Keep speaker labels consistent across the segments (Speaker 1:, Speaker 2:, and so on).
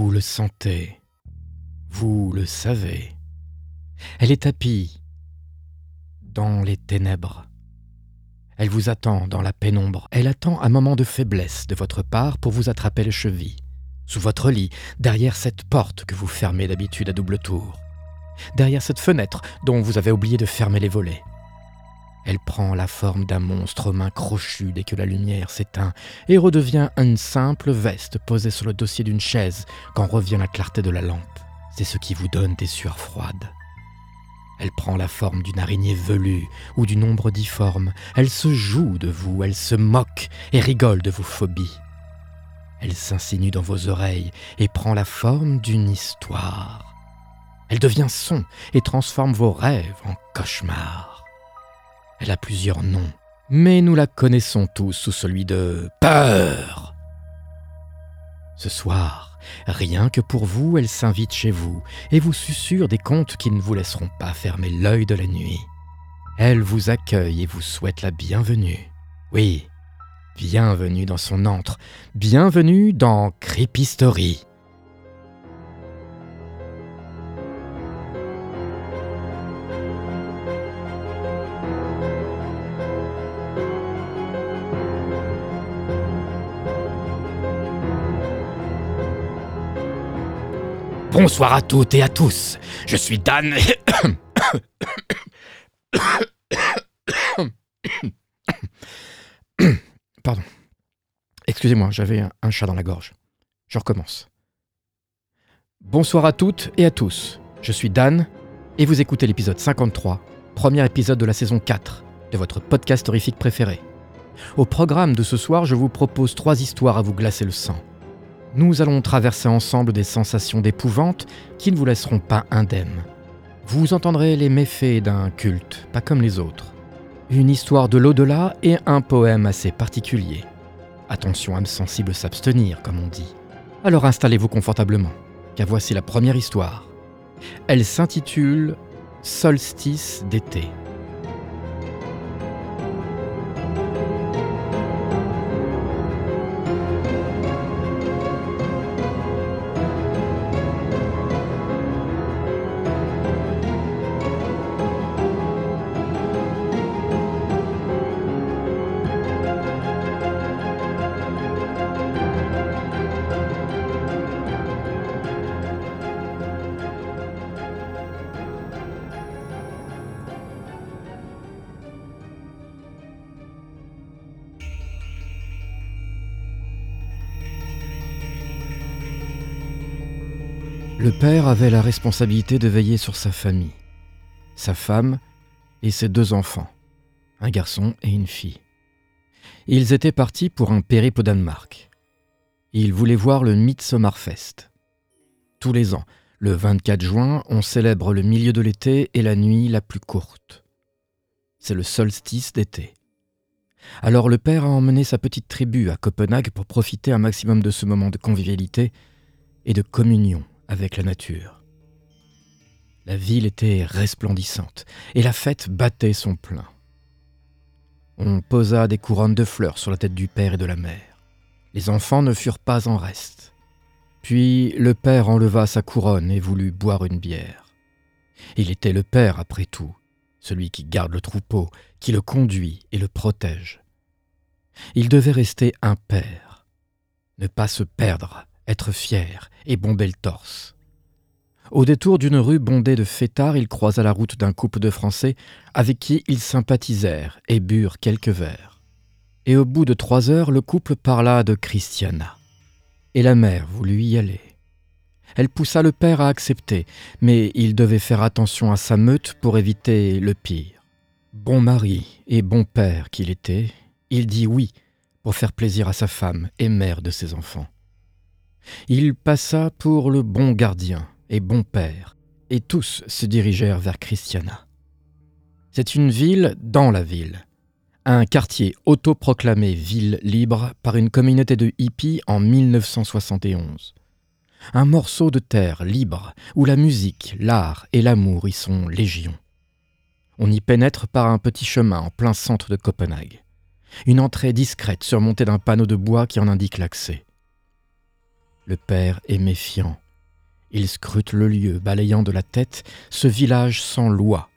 Speaker 1: Vous le sentez, vous le savez. Elle est tapie dans les ténèbres. Elle vous attend dans la pénombre. Elle attend un moment de faiblesse de votre part pour vous attraper les chevilles. Sous votre lit, derrière cette porte que vous fermez d'habitude à double tour. Derrière cette fenêtre dont vous avez oublié de fermer les volets. Elle prend la forme d'un monstre aux mains crochues dès que la lumière s'éteint et redevient une simple veste posée sur le dossier d'une chaise quand revient la clarté de la lampe. C'est ce qui vous donne des sueurs froides. Elle prend la forme d'une araignée velue ou d'une ombre difforme. Elle se joue de vous, elle se moque et rigole de vos phobies. Elle s'insinue dans vos oreilles et prend la forme d'une histoire. Elle devient son et transforme vos rêves en cauchemars. Elle a plusieurs noms, mais nous la connaissons tous sous celui de peur. Ce soir, Rien que pour vous, elle s'invite chez vous et vous susurre des contes qui ne vous laisseront pas fermer l'œil de la nuit. Elle vous accueille et vous souhaite la bienvenue. Oui, bienvenue dans son antre, bienvenue dans Creepy Story. Bonsoir à toutes et à tous. Je suis Dan. Pardon. Excusez-moi, j'avais un, chat dans la gorge. Je recommence. Bonsoir à toutes et à tous. Je suis Dan et vous écoutez l'épisode 53, premier épisode de la saison 4 de votre podcast horrifique préféré. Au programme de ce soir, je vous propose trois histoires à vous glacer le sang nous allons traverser ensemble des sensations d'épouvante qui ne vous laisseront pas indemnes. Vous entendrez les méfaits d'un culte, pas comme les autres. Une histoire de l'au-delà et un poème assez particulier. Attention âme sensible s'abstenir, comme on dit. Alors installez-vous confortablement, car voici la première histoire. Elle s'intitule Solstice d'été. Père avait la responsabilité de veiller sur sa famille, sa femme et ses deux enfants, un garçon et une fille. Ils étaient partis pour un périple au Danemark. Ils voulaient voir le Midsommarfest. Tous les ans, le 24 juin, on célèbre le milieu de l'été et la nuit la plus courte. C'est le solstice d'été. Alors le père a emmené sa petite tribu à Copenhague pour profiter un maximum de ce moment de convivialité et de communion avec la nature. La ville était resplendissante et la fête battait son plein. On posa des couronnes de fleurs sur la tête du père et de la mère. Les enfants ne furent pas en reste. Puis le père enleva sa couronne et voulut boire une bière. Il était le père après tout, celui qui garde le troupeau, qui le conduit et le protège. Il devait rester un père, ne pas se perdre être fier et bomber le torse. Au détour d'une rue bondée de fêtards, il croisa la route d'un couple de Français avec qui ils sympathisèrent et burent quelques verres. Et au bout de trois heures, le couple parla de Christiana. Et la mère voulut y aller. Elle poussa le père à accepter, mais il devait faire attention à sa meute pour éviter le pire. Bon mari et bon père qu'il était, il dit oui pour faire plaisir à sa femme et mère de ses enfants. Il passa pour le bon gardien et bon père, et tous se dirigèrent vers Christiana. C'est une ville dans la ville, un quartier autoproclamé ville libre par une communauté de hippies en 1971. Un morceau de terre libre où la musique, l'art et l'amour y sont légion. On y pénètre par un petit chemin en plein centre de Copenhague. Une entrée discrète surmontée d'un panneau de bois qui en indique l'accès. Le père est méfiant. Il scrute le lieu, balayant de la tête ce village sans loi,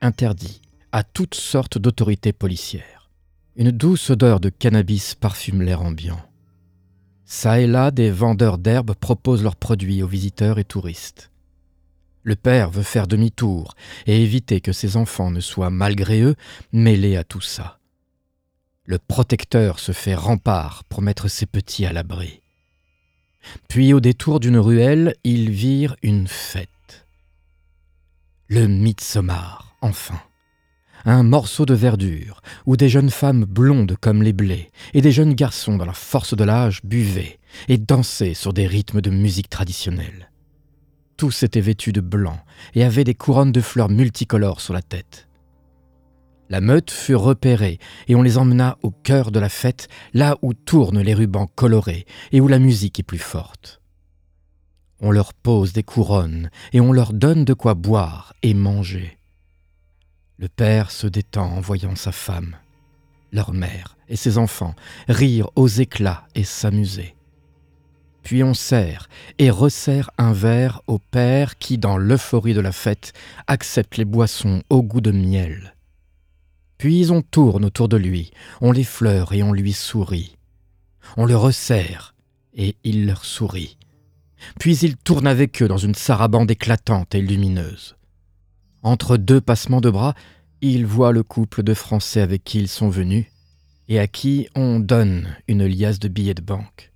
Speaker 1: interdit à toutes sortes d'autorités policières. Une douce odeur de cannabis parfume l'air ambiant. Ça et là, des vendeurs d'herbes proposent leurs produits aux visiteurs et touristes. Le père veut faire demi-tour et éviter que ses enfants ne soient, malgré eux, mêlés à tout ça. Le protecteur se fait rempart pour mettre ses petits à l'abri. Puis au détour d'une ruelle, il vire une fête. Le Midsommar, enfin. Un morceau de verdure, où des jeunes femmes blondes comme les blés et des jeunes garçons dans la force de l'âge buvaient et dansaient sur des rythmes de musique traditionnelle. Tous étaient vêtus de blanc et avaient des couronnes de fleurs multicolores sur la tête. La meute fut repérée et on les emmena au cœur de la fête, là où tournent les rubans colorés et où la musique est plus forte. On leur pose des couronnes et on leur donne de quoi boire et manger. Le père se détend en voyant sa femme, leur mère et ses enfants rire aux éclats et s'amuser. Puis on sert et resserre un verre au père qui, dans l'euphorie de la fête, accepte les boissons au goût de miel. Puis on tourne autour de lui, on l'effleure et on lui sourit. On le resserre et il leur sourit. Puis il tourne avec eux dans une sarabande éclatante et lumineuse. Entre deux passements de bras, il voit le couple de Français avec qui ils sont venus et à qui on donne une liasse de billets de banque.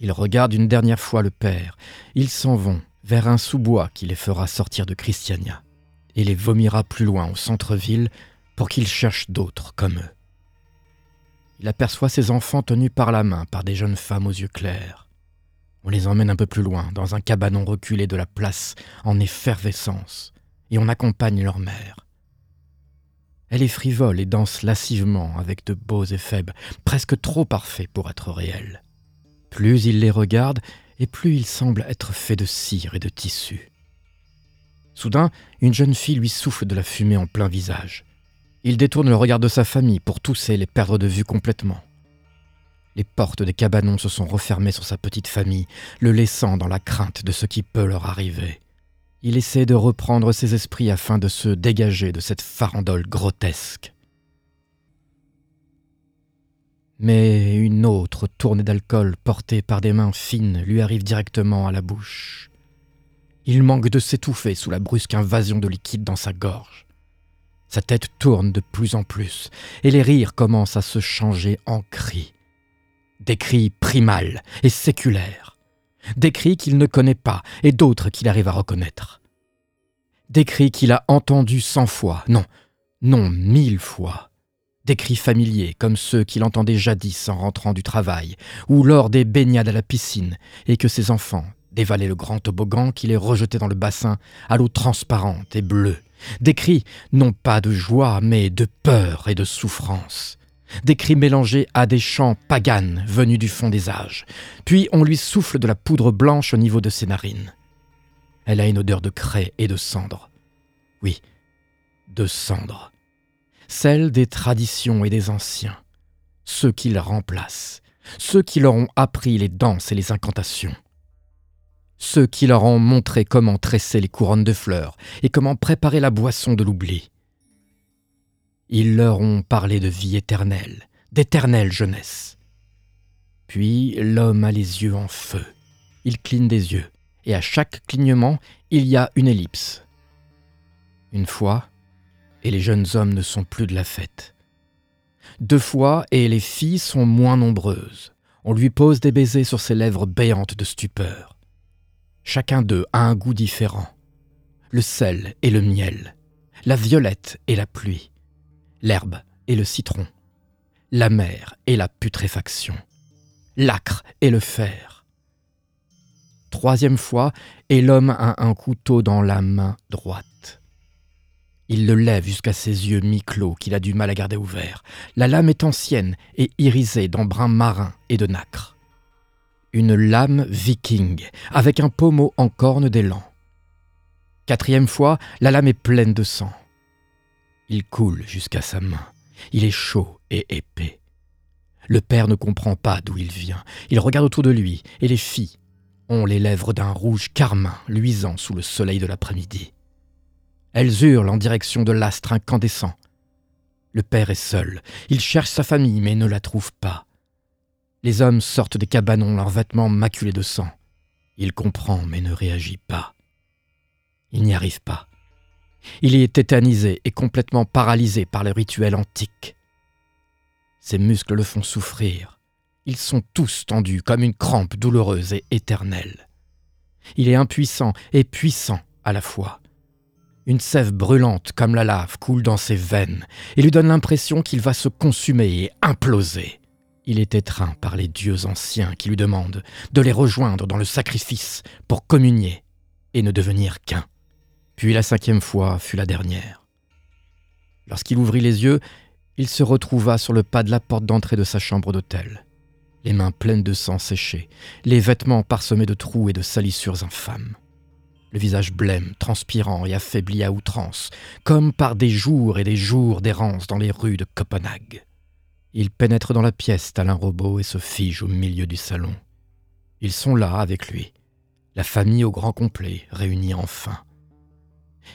Speaker 1: Ils regardent une dernière fois le père. Ils s'en vont vers un sous-bois qui les fera sortir de Christiania et les vomira plus loin au centre-ville pour qu'ils cherchent d'autres comme eux. Il aperçoit ses enfants tenus par la main par des jeunes femmes aux yeux clairs. On les emmène un peu plus loin, dans un cabanon reculé de la place en effervescence, et on accompagne leur mère. Elle est frivole et danse lascivement avec de beaux éphèbes, presque trop parfaits pour être réels. Plus il les regarde, et plus il semble être fait de cire et de tissu. Soudain, une jeune fille lui souffle de la fumée en plein visage. Il détourne le regard de sa famille pour tousser et les perdre de vue complètement. Les portes des cabanons se sont refermées sur sa petite famille, le laissant dans la crainte de ce qui peut leur arriver. Il essaie de reprendre ses esprits afin de se dégager de cette farandole grotesque. Mais une autre tournée d'alcool portée par des mains fines lui arrive directement à la bouche. Il manque de s'étouffer sous la brusque invasion de liquide dans sa gorge. Sa tête tourne de plus en plus, et les rires commencent à se changer en cris. Des cris primals et séculaires. Des cris qu'il ne connaît pas et d'autres qu'il arrive à reconnaître. Des cris qu'il a entendus cent fois, non, non mille fois des cris familiers comme ceux qu'il entendait jadis en rentrant du travail, ou lors des baignades à la piscine, et que ses enfants dévalaient le grand toboggan qui les rejetait dans le bassin à l'eau transparente et bleue. Des cris, non pas de joie, mais de peur et de souffrance. Des cris mélangés à des chants paganes venus du fond des âges. Puis on lui souffle de la poudre blanche au niveau de ses narines. Elle a une odeur de craie et de cendre. Oui, de cendre celle des traditions et des anciens, ceux qui la remplacent, ceux qui leur ont appris les danses et les incantations, ceux qui leur ont montré comment tresser les couronnes de fleurs et comment préparer la boisson de l'oubli. Ils leur ont parlé de vie éternelle, d'éternelle jeunesse. Puis l'homme a les yeux en feu. Il cligne des yeux, et à chaque clignement, il y a une ellipse. Une fois, et les jeunes hommes ne sont plus de la fête. Deux fois, et les filles sont moins nombreuses. On lui pose des baisers sur ses lèvres béantes de stupeur. Chacun d'eux a un goût différent. Le sel et le miel, la violette et la pluie, l'herbe et le citron, la mer et la putréfaction, l'acre et le fer. Troisième fois, et l'homme a un couteau dans la main droite. Il le lève jusqu'à ses yeux mi-clos qu'il a du mal à garder ouverts. La lame est ancienne et irisée d'embrun marin et de nacre. Une lame viking, avec un pommeau en corne d'élan. Quatrième fois, la lame est pleine de sang. Il coule jusqu'à sa main. Il est chaud et épais. Le père ne comprend pas d'où il vient. Il regarde autour de lui, et les filles ont les lèvres d'un rouge carmin luisant sous le soleil de l'après-midi. Elles hurlent en direction de l'astre incandescent. Le père est seul. Il cherche sa famille, mais ne la trouve pas. Les hommes sortent des cabanons, leurs vêtements maculés de sang. Il comprend, mais ne réagit pas. Il n'y arrive pas. Il est tétanisé et complètement paralysé par le rituel antique. Ses muscles le font souffrir. Ils sont tous tendus comme une crampe douloureuse et éternelle. Il est impuissant et puissant à la fois. Une sève brûlante comme la lave coule dans ses veines et lui donne l'impression qu'il va se consumer et imploser. Il est étreint par les dieux anciens qui lui demandent de les rejoindre dans le sacrifice pour communier et ne devenir qu'un. Puis la cinquième fois fut la dernière. Lorsqu'il ouvrit les yeux, il se retrouva sur le pas de la porte d'entrée de sa chambre d'hôtel, les mains pleines de sang séché, les vêtements parsemés de trous et de salissures infâmes, le visage blême, transpirant et affaibli à outrance, comme par des jours et des jours d'errance dans les rues de Copenhague. Il pénètre dans la pièce tel robot et se fige au milieu du salon. Ils sont là avec lui, la famille au grand complet, réunie enfin.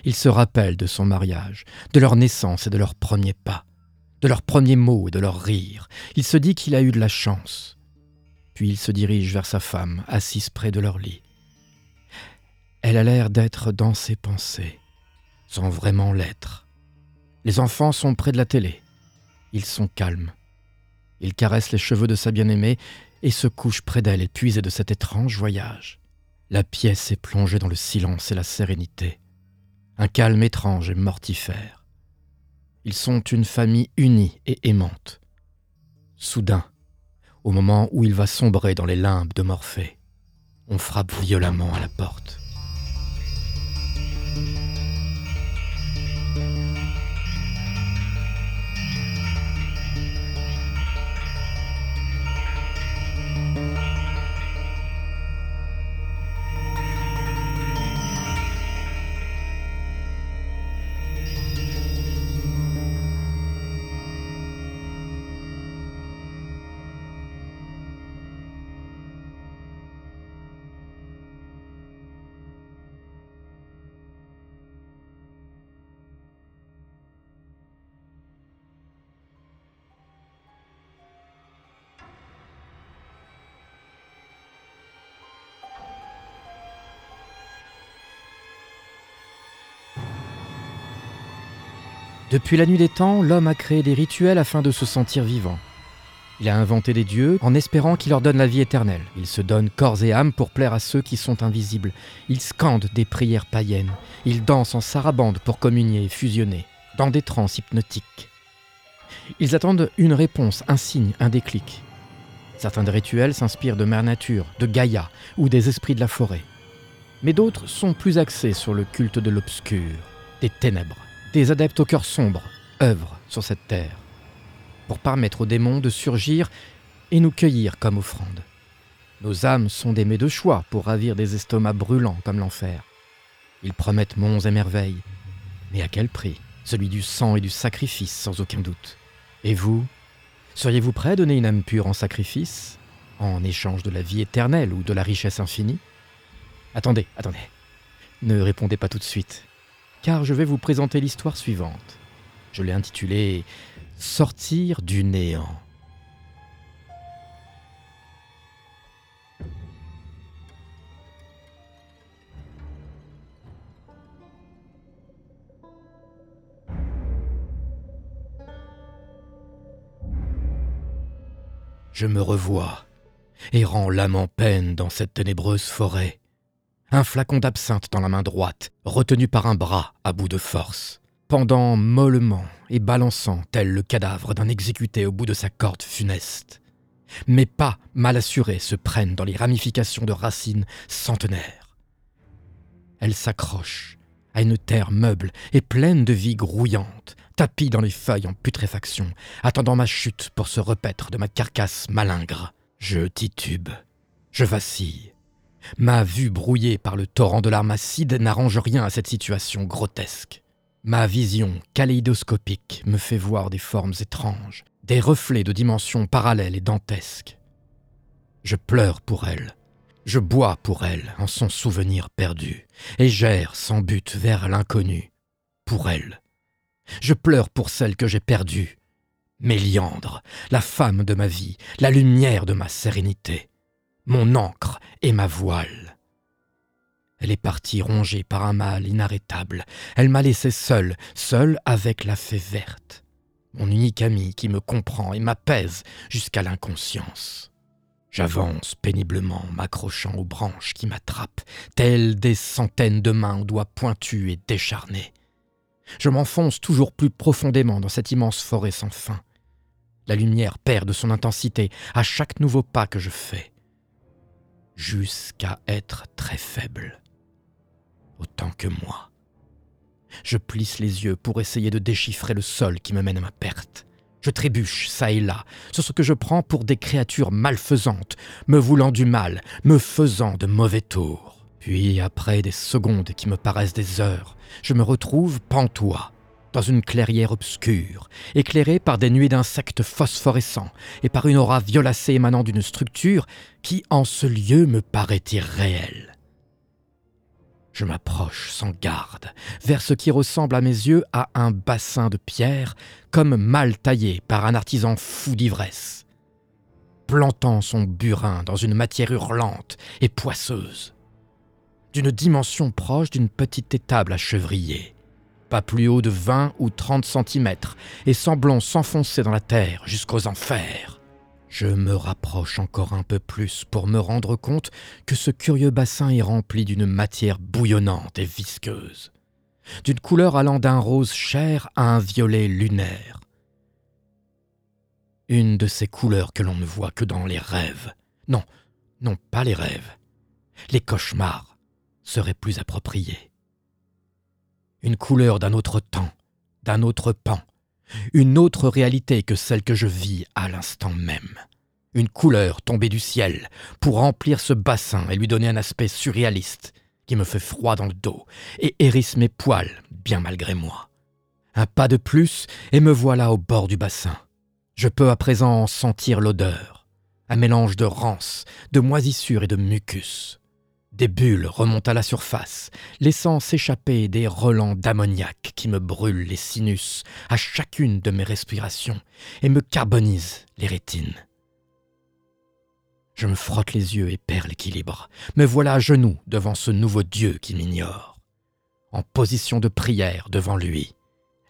Speaker 1: Il se rappelle de son mariage, de leur naissance et de leurs premiers pas, de leurs premiers mots et de leurs rires. Il se dit qu'il a eu de la chance. Puis il se dirige vers sa femme, assise près de leur lit. Elle a l'air d'être dans ses pensées, sans vraiment l'être. Les enfants sont près de la télé. Ils sont calmes. Il caresse les cheveux de sa bien-aimée et se couche près d'elle, épuisé de cet étrange voyage. La pièce est plongée dans le silence et la sérénité un calme étrange et mortifère. Ils sont une famille unie et aimante. Soudain, au moment où il va sombrer dans les limbes de Morphée, on frappe violemment à la porte. Depuis la nuit des temps, l'homme a créé des rituels afin de se sentir vivant. Il a inventé des dieux en espérant qu'ils leur donnent la vie éternelle. Il se donne corps et âme pour plaire à ceux qui sont invisibles. Il scande des prières païennes. Il danse en sarabande pour communier et fusionner, dans des transes hypnotiques. Ils attendent une réponse, un signe, un déclic. Certains des rituels s'inspirent de Mère Nature, de Gaïa ou des esprits de la forêt. Mais d'autres sont plus axés sur le culte de l'obscur, des ténèbres. Des adeptes au cœur sombre œuvrent sur cette terre pour permettre aux démons de surgir et nous cueillir comme offrande. Nos âmes sont des mets de choix pour ravir des estomacs brûlants comme l'enfer. Ils promettent monts et merveilles, mais à quel prix? Celui du sang et du sacrifice, sans aucun doute. Et vous? Seriez-vous prêt à donner une âme pure en sacrifice, en échange de la vie éternelle ou de la richesse infinie? Attendez, attendez. Ne répondez pas tout de suite car je vais vous présenter l'histoire suivante. Je l'ai intitulée Sortir du néant. Je me revois, errant l'âme en peine dans cette ténébreuse forêt, un flacon d'absinthe dans la main droite, retenu par un bras à bout de force, pendant mollement et balançant tel le cadavre d'un exécuté au bout de sa corde funeste. Mes pas, mal assurés, se prennent dans les ramifications de racines centenaires. Elle s'accroche à une terre meuble et pleine de vie grouillante, tapie dans les feuilles en putréfaction, attendant ma chute pour se repaître de ma carcasse malingre. Je titube, je vacille, Ma vue brouillée par le torrent de larmes acides n'arrange rien à cette situation grotesque. Ma vision kaléidoscopique me fait voir des formes étranges, des reflets de dimensions parallèles et dantesques. Je pleure pour elle, je bois pour elle en son souvenir perdu, et j'erre sans but vers l'inconnu, pour elle. Je pleure pour celle que j'ai perdue, Méliandre, la femme de ma vie, la lumière de ma sérénité, mon encre et ma voile. Elle est partie rongée par un mal inarrêtable. Elle m'a laissé seule, seule avec la fée verte, mon unique ami qui me comprend et m'apaise jusqu'à l'inconscience. J'avance péniblement, m'accrochant aux branches qui m'attrapent, telles des centaines de mains aux doigts pointus et décharnés. Je m'enfonce toujours plus profondément dans cette immense forêt sans fin. La lumière perd de son intensité à chaque nouveau pas que je fais, jusqu'à être très faible, autant que moi. Je plisse les yeux pour essayer de déchiffrer le sol qui me mène à ma perte. Je trébuche çà et là sur ce que je prends pour des créatures malfaisantes, me voulant du mal, me faisant de mauvais tours. Puis, après des secondes qui me paraissent des heures, je me retrouve pantois, dans une clairière obscure, éclairée par des nuées d'insectes phosphorescents et par une aura violacée émanant d'une structure qui, en ce lieu, me paraît irréelle. Je m'approche sans garde vers ce qui ressemble à mes yeux à un bassin de pierre, comme mal taillé par un artisan fou d'ivresse, plantant son burin dans une matière hurlante et poisseuse, d'une dimension proche d'une petite étable à chevrier pas plus haut de 20 ou 30 centimètres, et semblant s'enfoncer dans la terre jusqu'aux enfers. Je me rapproche encore un peu plus pour me rendre compte que ce curieux bassin est rempli d'une matière bouillonnante et visqueuse, d'une couleur allant d'un rose chair à un violet lunaire. Une de ces couleurs que l'on ne voit que dans les rêves. Non, non pas les rêves. Les cauchemars seraient plus appropriés une couleur d'un autre temps, d'un autre pan, une autre réalité que celle que je vis à l'instant même. Une couleur tombée du ciel pour remplir ce bassin et lui donner un aspect surréaliste qui me fait froid dans le dos et hérisse mes poils bien malgré moi. Un pas de plus et me voilà au bord du bassin. Je peux à présent en sentir l'odeur, un mélange de rance, de moisissure et de mucus. Des bulles remontent à la surface, laissant s'échapper des relents d'ammoniac qui me brûlent les sinus à chacune de mes respirations et me carbonisent les rétines. Je me frotte les yeux et perds l'équilibre. Me voilà à genoux devant ce nouveau Dieu qui m'ignore, en position de prière devant lui.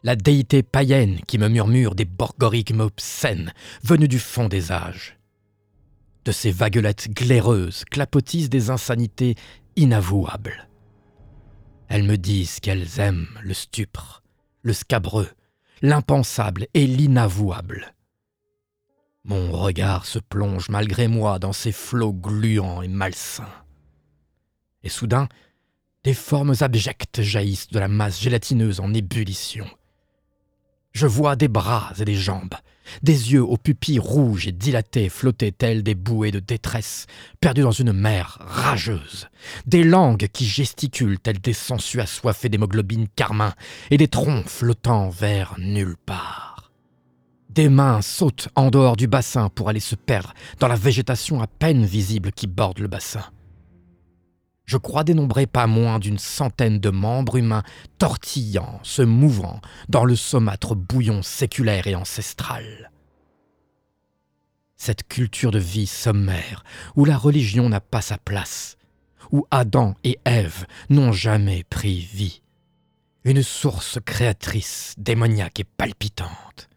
Speaker 1: La déité païenne qui me murmure des borgoriques obscènes venus du fond des âges ces vaguelettes glaireuses clapotissent des insanités inavouables. Elles me disent qu'elles aiment le stupre, le scabreux, l'impensable et l'inavouable. Mon regard se plonge malgré moi dans ces flots gluants et malsains. Et soudain, des formes abjectes jaillissent de la masse gélatineuse en ébullition. Je vois des bras et des jambes, des yeux aux pupilles rouges et dilatés flotter tels des bouées de détresse, perdus dans une mer rageuse, des langues qui gesticulent telles des sangsues assoiffées d'hémoglobine carmin, et des troncs flottant vers nulle part. Des mains sautent en dehors du bassin pour aller se perdre dans la végétation à peine visible qui borde le bassin je crois dénombrer pas moins d'une centaine de membres humains tortillant, se mouvant dans le saumâtre bouillon séculaire et ancestral. Cette culture de vie sommaire, où la religion n'a pas sa place, où Adam et Ève n'ont jamais pris vie. Une source créatrice, démoniaque et palpitante.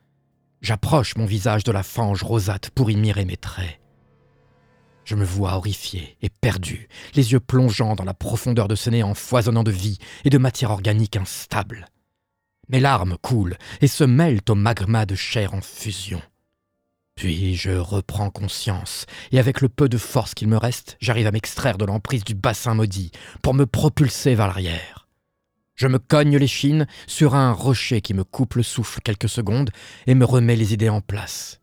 Speaker 1: J'approche mon visage de la fange rosate pour y mirer mes traits. Je me vois horrifié et perdu, les yeux plongeant dans la profondeur de ce néant foisonnant de vie et de matière organique instable. Mes larmes coulent et se mêlent au magma de chair en fusion. Puis je reprends conscience, et avec le peu de force qu'il me reste, j'arrive à m'extraire de l'emprise du bassin maudit pour me propulser vers l'arrière. Je me cogne l'échine sur un rocher qui me coupe le souffle quelques secondes et me remet les idées en place.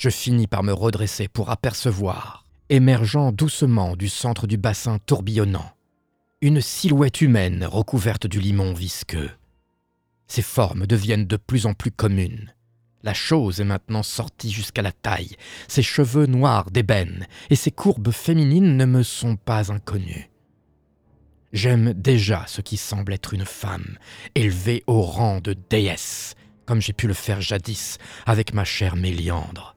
Speaker 1: Je finis par me redresser pour apercevoir, émergeant doucement du centre du bassin tourbillonnant, une silhouette humaine recouverte du limon visqueux. Ses formes deviennent de plus en plus communes. La chose est maintenant sortie jusqu'à la taille, ses cheveux noirs d'ébène et ses courbes féminines ne me sont pas inconnues. J'aime déjà ce qui semble être une femme, élevée au rang de déesse, comme j'ai pu le faire jadis avec ma chère Méliandre.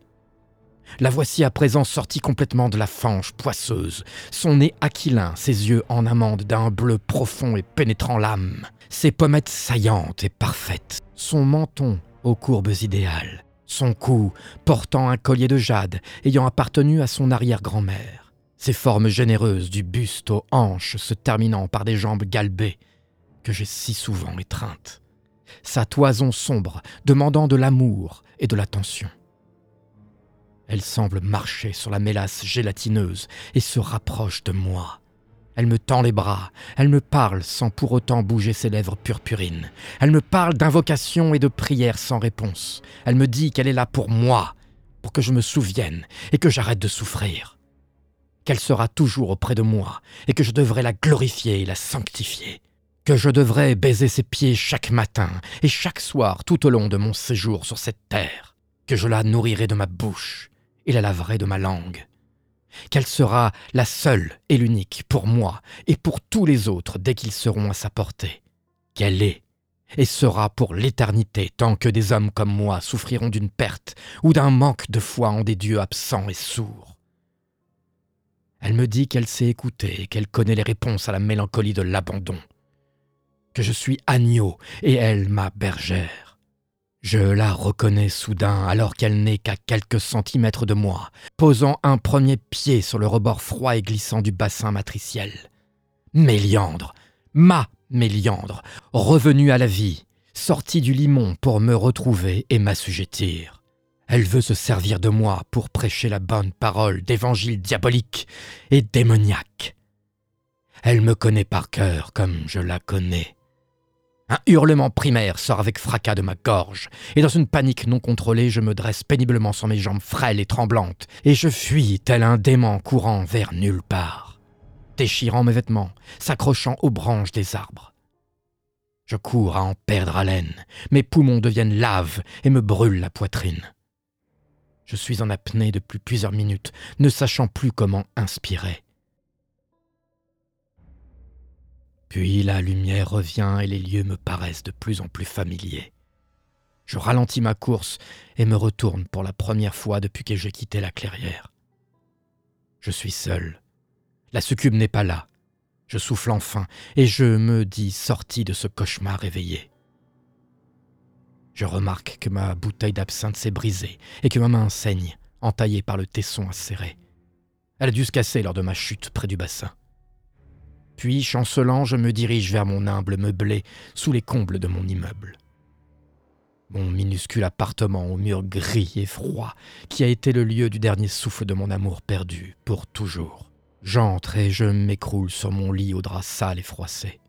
Speaker 1: La voici à présent sortie complètement de la fange poisseuse, son nez aquilin, ses yeux en amande d'un bleu profond et pénétrant l'âme, ses pommettes saillantes et parfaites, son menton aux courbes idéales, son cou portant un collier de jade ayant appartenu à son arrière-grand-mère, ses formes généreuses du buste aux hanches se terminant par des jambes galbées que j'ai si souvent étreintes, sa toison sombre demandant de l'amour et de l'attention. Elle semble marcher sur la mélasse gélatineuse et se rapproche de moi. Elle me tend les bras, elle me parle sans pour autant bouger ses lèvres purpurines. Elle me parle d'invocations et de prières sans réponse. Elle me dit qu'elle est là pour moi, pour que je me souvienne et que j'arrête de souffrir. Qu'elle sera toujours auprès de moi et que je devrais la glorifier et la sanctifier. Que je devrais baiser ses pieds chaque matin et chaque soir tout au long de mon séjour sur cette terre. Que je la nourrirai de ma bouche et la laverai de ma langue. Qu'elle sera la seule et l'unique pour moi et pour tous les autres dès qu'ils seront à sa portée, qu'elle est et sera pour l'éternité tant que des hommes comme moi souffriront d'une perte ou d'un manque de foi en des dieux absents et sourds. Elle me dit qu'elle sait écouter et qu'elle connaît les réponses à la mélancolie de l'abandon, que je suis agneau et elle ma bergère je la reconnais soudain alors qu'elle n'est qu'à quelques centimètres de moi, posant un premier pied sur le rebord froid et glissant du bassin matriciel. Méliandre, ma Méliandre, revenue à la vie, sortie du limon pour me retrouver et m'assujettir. Elle veut se servir de moi pour prêcher la bonne parole d'évangile diabolique et démoniaque. Elle me connaît par cœur comme je la connais. Un hurlement primaire sort avec fracas de ma gorge, et dans une panique non contrôlée, je me dresse péniblement sur mes jambes frêles et tremblantes, et je fuis tel un dément courant vers nulle part, déchirant mes vêtements, s'accrochant aux branches des arbres. Je cours à en perdre haleine, mes poumons deviennent lave et me brûlent la poitrine. Je suis en apnée depuis plusieurs minutes, ne sachant plus comment inspirer. Puis la lumière revient et les lieux me paraissent de plus en plus familiers. Je ralentis ma course et me retourne pour la première fois depuis que j'ai quitté la clairière. Je suis seul. La succube n'est pas là. Je souffle enfin et je me dis sorti de ce cauchemar réveillé. Je remarque que ma bouteille d'absinthe s'est brisée et que ma main saigne, entaillée par le tesson acéré. Elle a dû se casser lors de ma chute près du bassin. Puis, chancelant, je me dirige vers mon humble meublé sous les combles de mon immeuble. Mon minuscule appartement aux murs gris et froids, qui a été le lieu du dernier souffle de mon amour perdu, pour toujours. J'entre et je m'écroule sur mon lit au drap sale et froissé.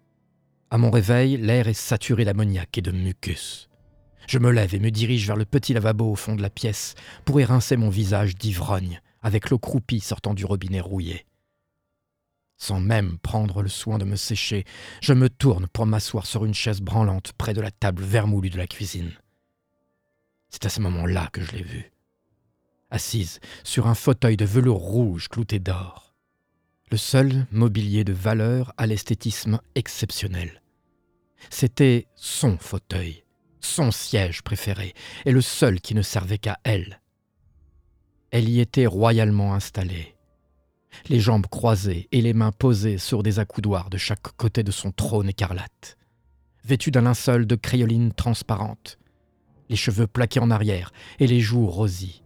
Speaker 1: À mon réveil, l'air est saturé d'ammoniac et de mucus. Je me lève et me dirige vers le petit lavabo au fond de la pièce pour y rincer mon visage d'ivrogne, avec l'eau croupie sortant du robinet rouillé. Sans même prendre le soin de me sécher, je me tourne pour m'asseoir sur une chaise branlante près de la table vermoulue de la cuisine. C'est à ce moment-là que je l'ai vue, assise sur un fauteuil de velours rouge clouté d'or. Le seul mobilier de valeur à l'esthétisme exceptionnel. C'était son fauteuil, son siège préféré, et le seul qui ne servait qu'à elle. Elle y était royalement installée, les jambes croisées et les mains posées sur des accoudoirs de chaque côté de son trône écarlate. Vêtue d'un linceul de crayoline transparente, les cheveux plaqués en arrière et les joues rosies.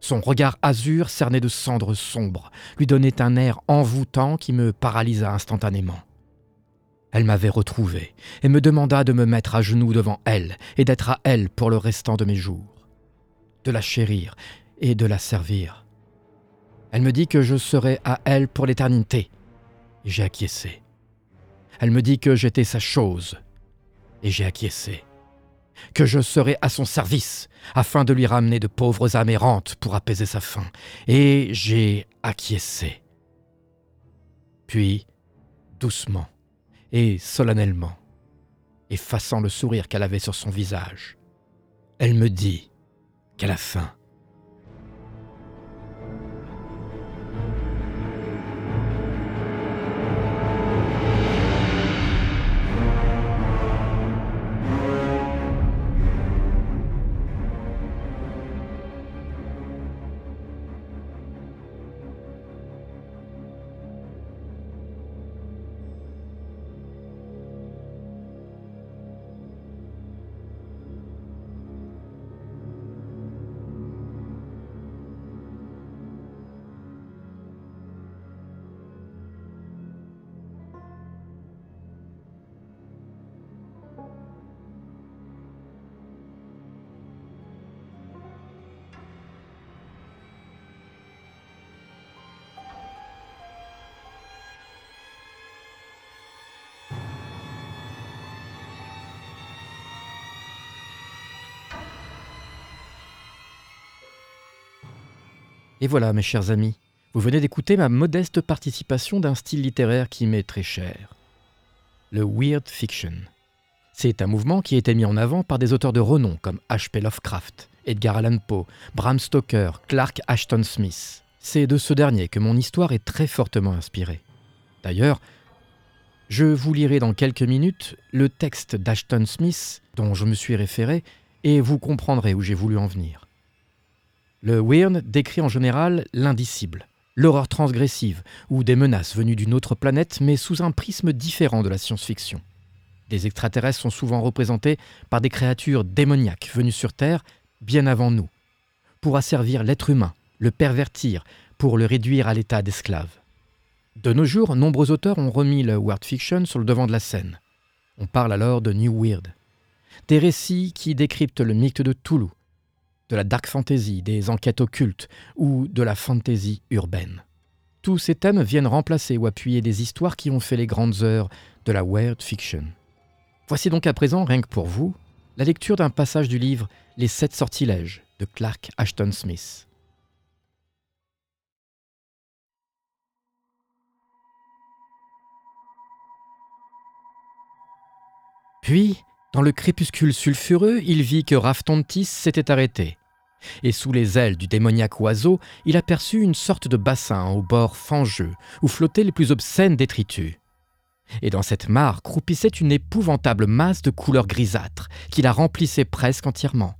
Speaker 1: Son regard azur cerné de cendres sombres lui donnait un air envoûtant qui me paralysa instantanément. Elle m'avait retrouvé et me demanda de me mettre à genoux devant elle et d'être à elle pour le restant de mes jours, de la chérir et de la servir elle me dit que je serai à elle pour l'éternité. Et j'ai acquiescé. Elle me dit que j'étais sa chose. Et j'ai acquiescé. Que je serai à son service, afin de lui ramener de pauvres âmes errantes pour apaiser sa faim. Et j'ai acquiescé. Puis, doucement et solennellement, effaçant le sourire qu'elle avait sur son visage, elle me dit, qu'à la fin. Et voilà, mes chers amis, vous venez d'écouter ma modeste participation d'un style littéraire qui m'est très cher. Le Weird Fiction. C'est un mouvement qui a été mis en avant par des auteurs de renom comme H.P. Lovecraft, Edgar Allan Poe, Bram Stoker, Clark Ashton Smith. C'est de ce dernier que mon histoire est très fortement inspirée. D'ailleurs, je vous lirai dans quelques minutes le texte d'Ashton Smith dont je me suis référé et vous comprendrez où j'ai voulu en venir. Le weird décrit en général l'indicible, l'horreur transgressive ou des menaces venues d'une autre planète mais sous un prisme différent de la science-fiction. Des extraterrestres sont souvent représentés par des créatures démoniaques venues sur Terre bien avant nous, pour asservir l'être humain, le pervertir, pour le réduire à l'état d'esclave. De nos jours, nombreux auteurs ont remis le weird fiction sur le devant de la scène. On parle alors de New Weird. Des récits qui décryptent le mythe de Toulouse, de la dark fantasy, des enquêtes occultes ou de la fantasy urbaine. Tous ces thèmes viennent remplacer ou appuyer des histoires qui ont fait les grandes heures de la weird fiction. Voici donc à présent, rien que pour vous, la lecture d'un passage du livre Les sept sortilèges de Clark Ashton Smith. Puis, dans le crépuscule sulfureux, il vit que Raftontis s'était arrêté. Et sous les ailes du démoniaque oiseau, il aperçut une sorte de bassin au bord fangeux, où flottaient les plus obscènes détritus. Et dans cette mare croupissait une épouvantable masse de couleur grisâtre, qui la remplissait presque entièrement.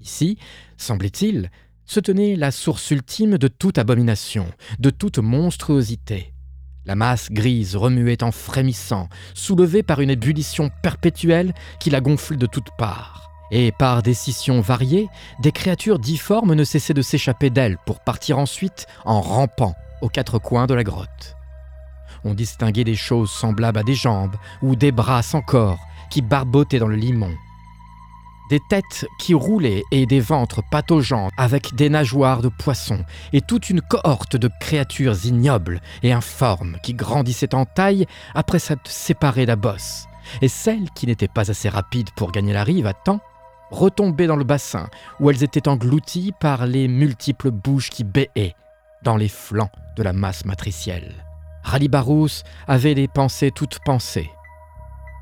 Speaker 1: Ici, semblait-il, se tenait la source ultime de toute abomination, de toute monstruosité. La masse grise remuait en frémissant, soulevée par une ébullition perpétuelle qui la gonflait de toutes parts. Et par des scissions variées, des créatures difformes ne cessaient de s'échapper d'elle pour partir ensuite en rampant aux quatre coins de la grotte. On distinguait des choses semblables à des jambes ou des bras sans corps qui barbotaient dans le limon des têtes qui roulaient et des ventres pataugeants avec des nageoires de poissons et toute une cohorte de créatures ignobles et informes qui grandissaient en taille après s'être séparées d'Abos, et celles qui n'étaient pas assez rapides pour gagner la rive à temps retombaient dans le bassin où elles étaient englouties par les multiples bouches qui béaient dans les flancs de la masse matricielle. Ralibarous avait les pensées toutes pensées,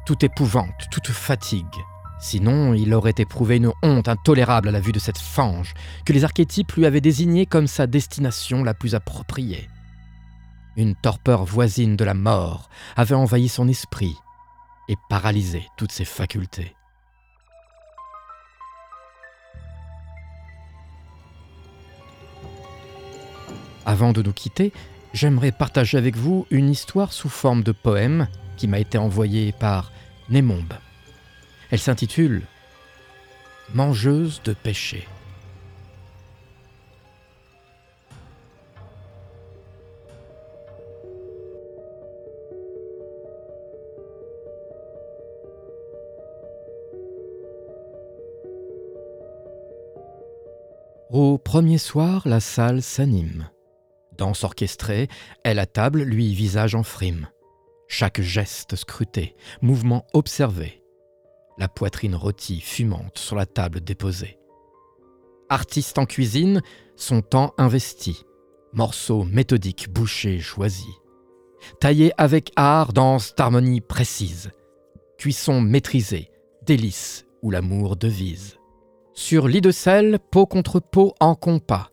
Speaker 1: toute épouvante, toute fatigue, Sinon, il aurait éprouvé une honte intolérable à la vue de cette fange que les archétypes lui avaient désignée comme sa destination la plus appropriée. Une torpeur voisine de la mort avait envahi son esprit et paralysé toutes ses facultés. Avant de nous quitter, j'aimerais partager avec vous une histoire sous forme de poème qui m'a été envoyée par Némombe. Elle s'intitule Mangeuse de péché. Au premier soir, la salle s'anime. Danse orchestrée, elle à table, lui visage en frime. Chaque geste scruté, mouvement observé, la poitrine rôtie, fumante, sur la table déposée. Artiste en cuisine, son temps investi, morceaux méthodiques, bouchés, choisis. Taillé avec art, danse d'harmonie précise, cuisson maîtrisée, délice où l'amour devise. Sur lit de sel, peau contre peau en compas.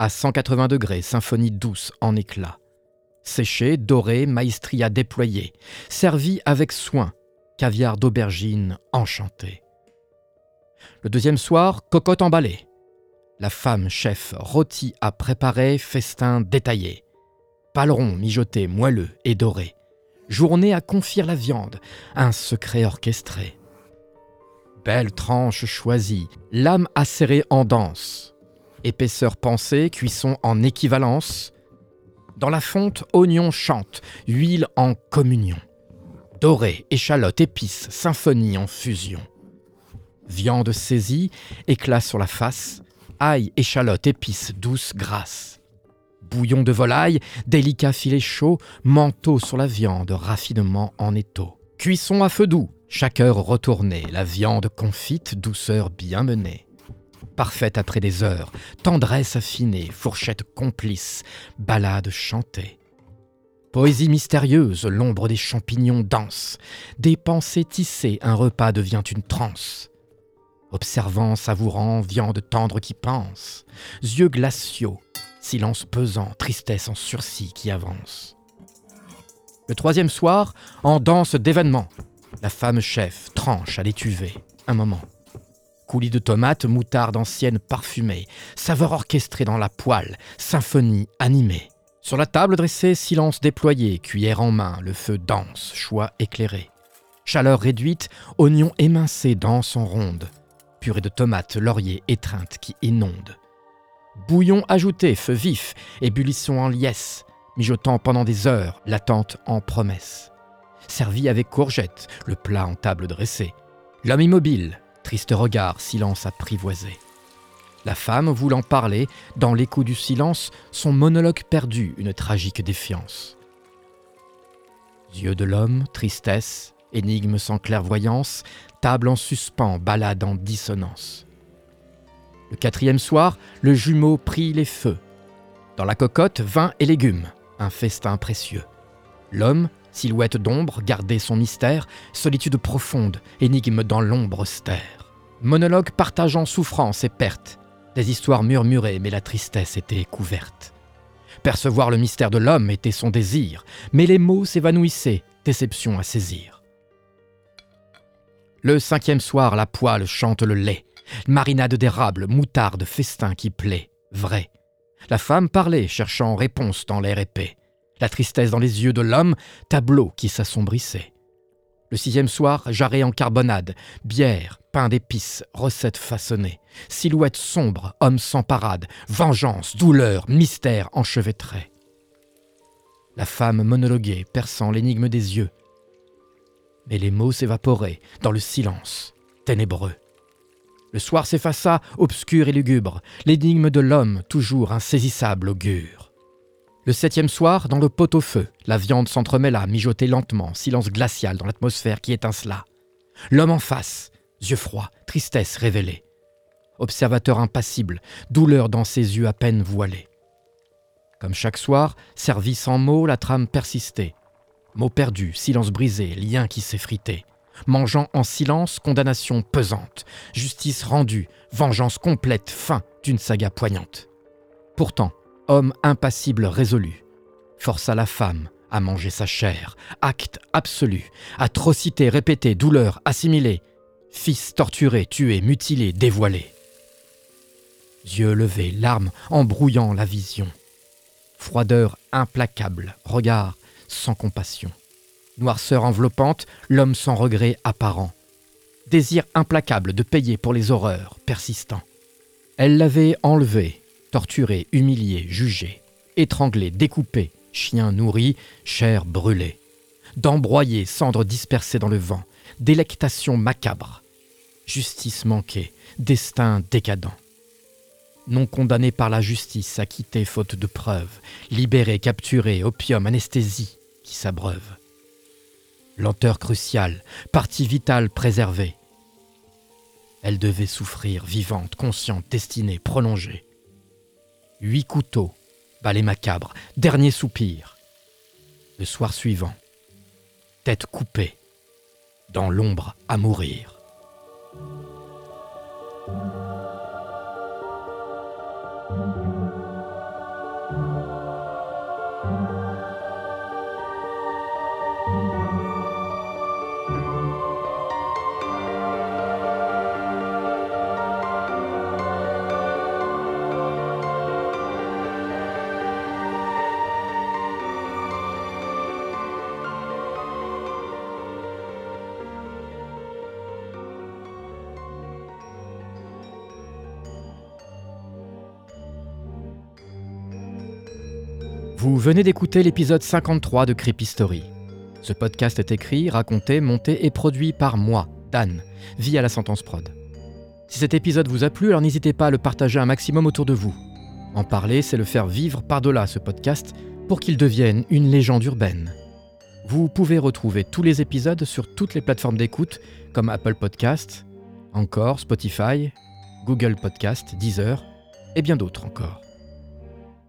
Speaker 1: À 180 degrés, symphonie douce en éclat. Séché, doré, maestria déployée. Servi avec soin, caviar d'aubergine enchanté. Le deuxième soir, cocotte emballée. La femme chef rôti à préparer, festin détaillé. Paleron mijoté, moelleux et doré. Journée à confire la viande, un secret orchestré. Belle tranche choisie, lame acérée en danse. Épaisseur pensée, cuisson en équivalence. Dans la fonte, oignon chante, huile en communion. Doré, échalote, épices, symphonie en fusion. Viande saisie, éclat sur la face, ail, échalote, épices, douce grâce. Bouillon de volaille, délicat filet chaud, manteau sur la viande, raffinement en étau. Cuisson à feu doux, chaque heure retournée, la viande confite, douceur bien menée. Parfaite après des heures, tendresse affinée, fourchette complice, balade chantée. Poésie mystérieuse, l'ombre des champignons danse, des pensées tissées, un repas devient une transe. Observant, savourant, viande tendre qui pense, yeux glaciaux, silence pesant, tristesse en sursis qui avance. Le troisième soir, en danse d'événements, la femme chef tranche à l'étuvée, un moment. Coulis de tomates, moutarde ancienne parfumée, saveur orchestrée dans la poêle, symphonie animée. Sur la table dressée, silence déployé, cuillère en main, le feu danse, choix éclairé. Chaleur réduite, oignon émincé danse en ronde, purée de tomates, laurier, étreinte qui inonde. Bouillon ajouté, feu vif, ébullition en liesse, mijotant pendant des heures, l'attente en promesse. Servi avec courgettes, le plat en table dressée. L'homme immobile, triste regard, silence apprivoisé. La femme voulant parler, dans l'écho du silence, son monologue perdu, une tragique défiance. Yeux de l'homme, tristesse, énigme sans clairvoyance, table en suspens, balade en dissonance. Le quatrième soir, le jumeau prit les feux. Dans la cocotte, vin et légumes, un festin précieux. L'homme, silhouette d'ombre, gardait son mystère, solitude profonde, énigme dans l'ombre austère. Monologue partageant souffrance et perte, des histoires murmurées, mais la tristesse était couverte. Percevoir le mystère de l'homme était son désir, mais les mots s'évanouissaient, déception à saisir. Le cinquième soir, la poêle chante le lait. Marinade d'érable, moutarde, festin qui plaît, vrai. La femme parlait, cherchant réponse dans l'air épais. La tristesse dans les yeux de l'homme, tableau qui s'assombrissait. Le sixième soir, jarret en carbonade, bière, pain d'épices, recettes façonnées, silhouette sombre, homme sans parade, vengeance, douleur, mystère enchevêtré. La femme monologuait, perçant l'énigme des yeux, mais les mots s'évaporaient dans le silence, ténébreux. Le soir s'effaça, obscur et lugubre, l'énigme de l'homme toujours insaisissable augure. Le septième soir, dans le pot-au-feu, la viande s'entremêla, mijotée lentement, silence glacial dans l'atmosphère qui étincela. L'homme en face, yeux froids, tristesse révélée. Observateur impassible, douleur dans ses yeux à peine voilés. Comme chaque soir, servi sans mots, la trame persistait, Mots perdus, silence brisé, lien qui s'effritait. Mangeant en silence, condamnation pesante. Justice rendue, vengeance complète, fin d'une saga poignante. Pourtant, homme impassible résolu, força la femme à manger sa chair. Acte absolu, atrocité répétée, douleur assimilée. Fils torturé, tué, mutilé, dévoilé. Yeux levés, larmes embrouillant la vision. Froideur implacable, regard sans compassion. Noirceur enveloppante, l'homme sans regret apparent. Désir implacable de payer pour les horreurs persistants. Elle l'avait enlevé, torturé, humilié, jugé, étranglé, découpé, chien nourri, chair brûlée. D'embroyer, cendres dispersées dans le vent, délectation macabre. Justice manquée, destin décadent non condamné par la justice, acquitté faute de preuves, libéré, capturé, opium, anesthésie, qui s'abreuve. Lenteur cruciale, partie vitale préservée. Elle devait souffrir, vivante, consciente, destinée, prolongée. Huit couteaux, balai macabre, dernier soupir. Le soir suivant, tête coupée, dans l'ombre à mourir. Vous venez d'écouter l'épisode 53 de Creepy Story. Ce podcast est écrit, raconté, monté et produit par moi, Dan, via la sentence prod. Si cet épisode vous a plu, alors n'hésitez pas à le partager un maximum autour de vous. En parler, c'est le faire vivre par-delà ce podcast pour qu'il devienne une légende urbaine. Vous pouvez retrouver tous les épisodes sur toutes les plateformes d'écoute comme Apple Podcast, encore Spotify, Google Podcast, Deezer et bien d'autres encore.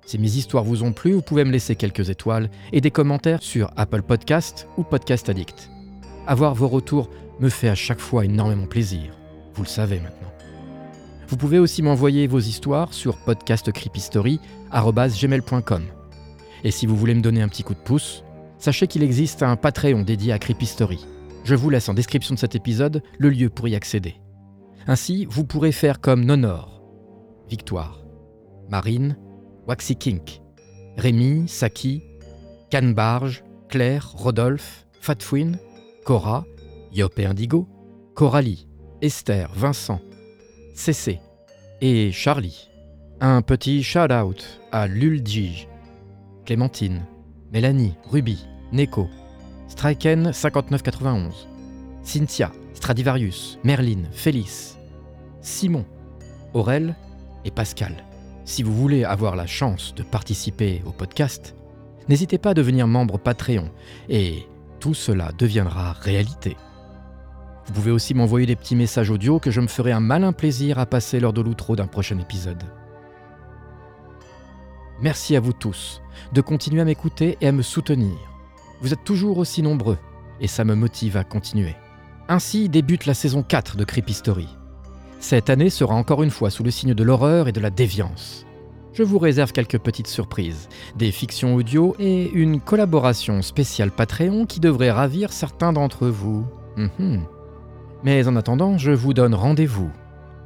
Speaker 1: Si mes histoires vous ont plu, vous pouvez me laisser quelques étoiles et des commentaires sur Apple Podcast ou Podcast Addict. Avoir vos retours me fait à chaque fois énormément plaisir. Vous le savez maintenant. Vous pouvez aussi m'envoyer vos histoires sur podcastcreepystory.com. Et si vous voulez me donner un petit coup de pouce, sachez qu'il existe un Patreon dédié à Creepy Story. Je vous laisse en description de cet épisode le lieu pour y accéder. Ainsi, vous pourrez faire comme Nonor, Victoire, Marine, Waxy Kink, Rémi, Saki, Canbarge, Claire, Rodolphe, Fatfouine, Cora, Yop et Indigo, Coralie, Esther, Vincent, CC et Charlie. Un petit shout-out à Lulji, Clémentine, Mélanie, Ruby, Neko, Striken 5991, Cynthia, Stradivarius, Merlin, Félix, Simon, Aurel et Pascal. Si vous voulez avoir la chance de participer au podcast, n'hésitez pas à devenir membre Patreon et tout cela deviendra réalité. Vous pouvez aussi m'envoyer des petits messages audio que je me ferai un malin plaisir à passer lors de l'outro d'un prochain épisode. Merci à vous tous de continuer à m'écouter et à me soutenir. Vous êtes toujours aussi nombreux et ça me motive à continuer. Ainsi débute la saison 4 de Creepy Story. Cette année sera encore une fois sous le signe de l'horreur et de la déviance. Je vous réserve quelques petites surprises, des fictions audio et une collaboration spéciale Patreon qui devrait ravir certains d'entre vous. Mhm. Mais en attendant, je vous donne rendez-vous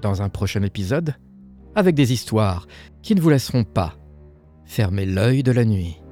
Speaker 1: dans un prochain épisode avec des histoires qui ne vous laisseront pas fermer l'œil de la nuit.